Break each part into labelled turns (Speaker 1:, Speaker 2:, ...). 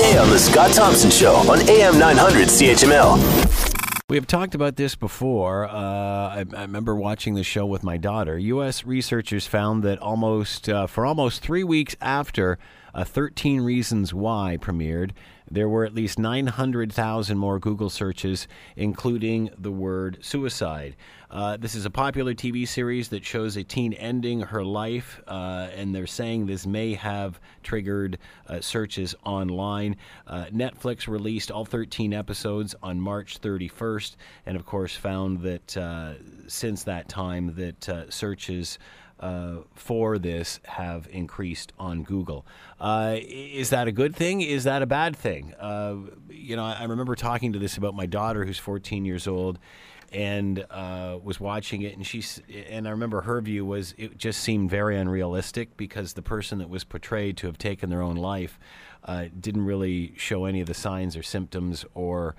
Speaker 1: weekday on The Scott Thompson Show on AM 900 CHML.
Speaker 2: We have talked about this before. Uh, I, I, remember watching the show with my daughter. U.S. researchers found that almost uh, for almost three weeks after uh, 13 Reasons Why premiered, there were at least 900,000 more Google searches, including the word suicide. Uh, this is a popular TV series that shows a teen ending her life, uh, and they're saying this may have triggered uh, searches online. Uh, Netflix released all 13 episodes on March 31st, and of course found that uh, since that time that searches uh, for this have increased on Google. Uh, is that a good thing? Is that a bad thing? Uh, you know, I remember talking to this about my daughter, who's 14 years old, and uh, was watching it, and she's and I remember her view was it just seemed very unrealistic because the person that was portrayed to have taken their own life uh, didn't really show any of the signs or symptoms or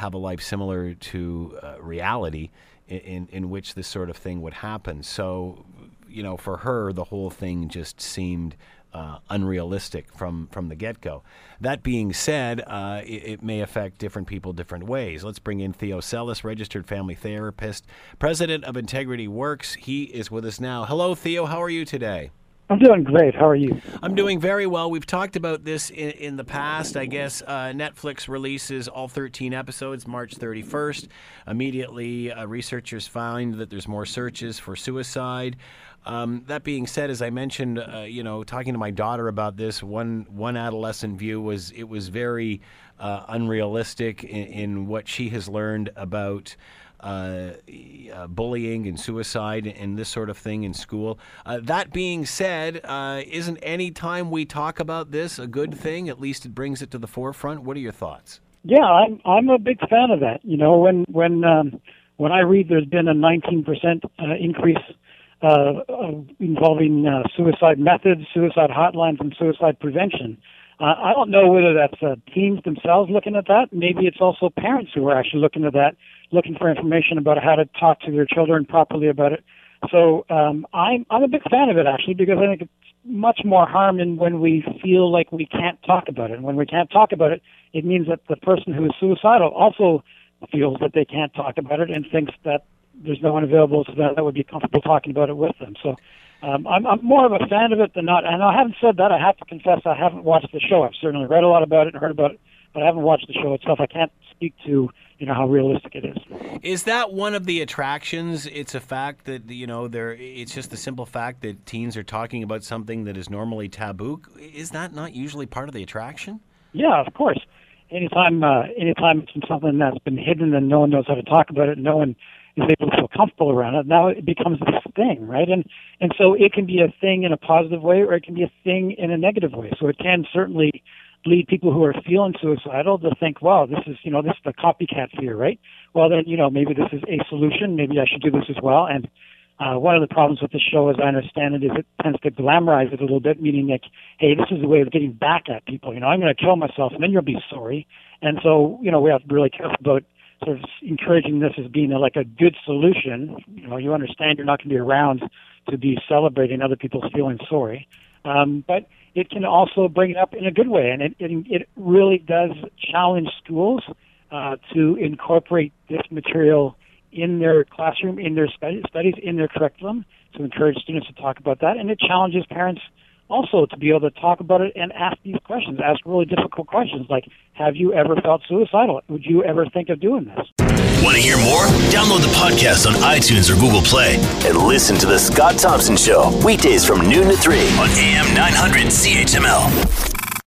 Speaker 2: have a life similar to reality in, in which this sort of thing would happen. So, you know, for her, the whole thing just seemed uh, unrealistic from, from the get go. That being said, uh, it, it, may affect different people different ways. Let's bring in Theo Sellis, registered family therapist, president of Integrity Works. He is with us now. Hello, Theo. How are you today?
Speaker 3: I'm doing great. How are you?
Speaker 2: I'm doing very well. We've talked about this in, in the past. I guess uh, Netflix releases all 13 episodes March 31st. Immediately, uh, researchers find that there's more searches for suicide. Um, that being said, as I mentioned, uh, you know, talking to my daughter about this, one one adolescent view was it was very uh, unrealistic in, in what she has learned about uh, uh, bullying and suicide and this sort of thing in school. Uh, that being said, uh, isn't any time we talk about this a good thing? At least it brings it to the forefront. What are your thoughts?
Speaker 3: Yeah, I'm I'm a big fan of that. You know, when when um, when I read there's been a 19% uh, increase uh, involving suicide methods, suicide hotlines, and suicide prevention. I don't know whether that's teens themselves looking at that. Maybe it's also parents who are actually looking at that looking for information about how to talk to their children properly about it. So um, I'm I'm a big fan of it actually because I think it's much more harm in when we feel like we can't talk about it. And when we can't talk about it, it means that the person who is suicidal also feels that they can't talk about it and thinks that there's no one available to them that would be comfortable talking about it with them. So um, I'm, I'm more of a fan of it than not. And I haven't said that. I have to confess I haven't watched the show. I've certainly read a lot about it and heard about it, but I haven't watched the show itself. I can't speak to you know how realistic it is.
Speaker 2: Is that one of the attractions? It's a fact that you know there. It's just the simple fact that teens are talking about something that is normally taboo. Is that not usually part of the attraction?
Speaker 3: Yeah, of course. Anytime, uh, anytime it's something that's been hidden and no one knows how to talk about it, no one is able to feel comfortable around it. Now it becomes this thing, right? And and so it can be a thing in a positive way, or it can be a thing in a negative way. So it can certainly lead people who are feeling suicidal to think, wow, this is, you know, this is the copycat fear, right? Well, then, you know, maybe this is a solution. Maybe I should do this as well. And uh, one of the problems with the show, as I understand it, is it tends to glamorize it a little bit, meaning like, hey, this is a way of getting back at people. You know, I'm going to kill myself, and then you'll be sorry. And so, you know, we have to be really careful about sort of encouraging this as being a, like a good solution. You know, you understand you're not going to be around to be celebrating other people's feeling sorry. Um, but it can also bring it up in a good way, and it it, it really does challenge schools uh, to incorporate this material in their classroom, in their studies, in their curriculum, to encourage students to talk about that, and it challenges parents also to be able to talk about it and ask these questions, ask really difficult questions like, have you ever felt suicidal? Would you ever think of doing this?
Speaker 1: Want to hear more? Download the podcast on iTunes or Google Play and listen to The Scott Thompson Show weekdays from noon to 3 on AM 900 CHML.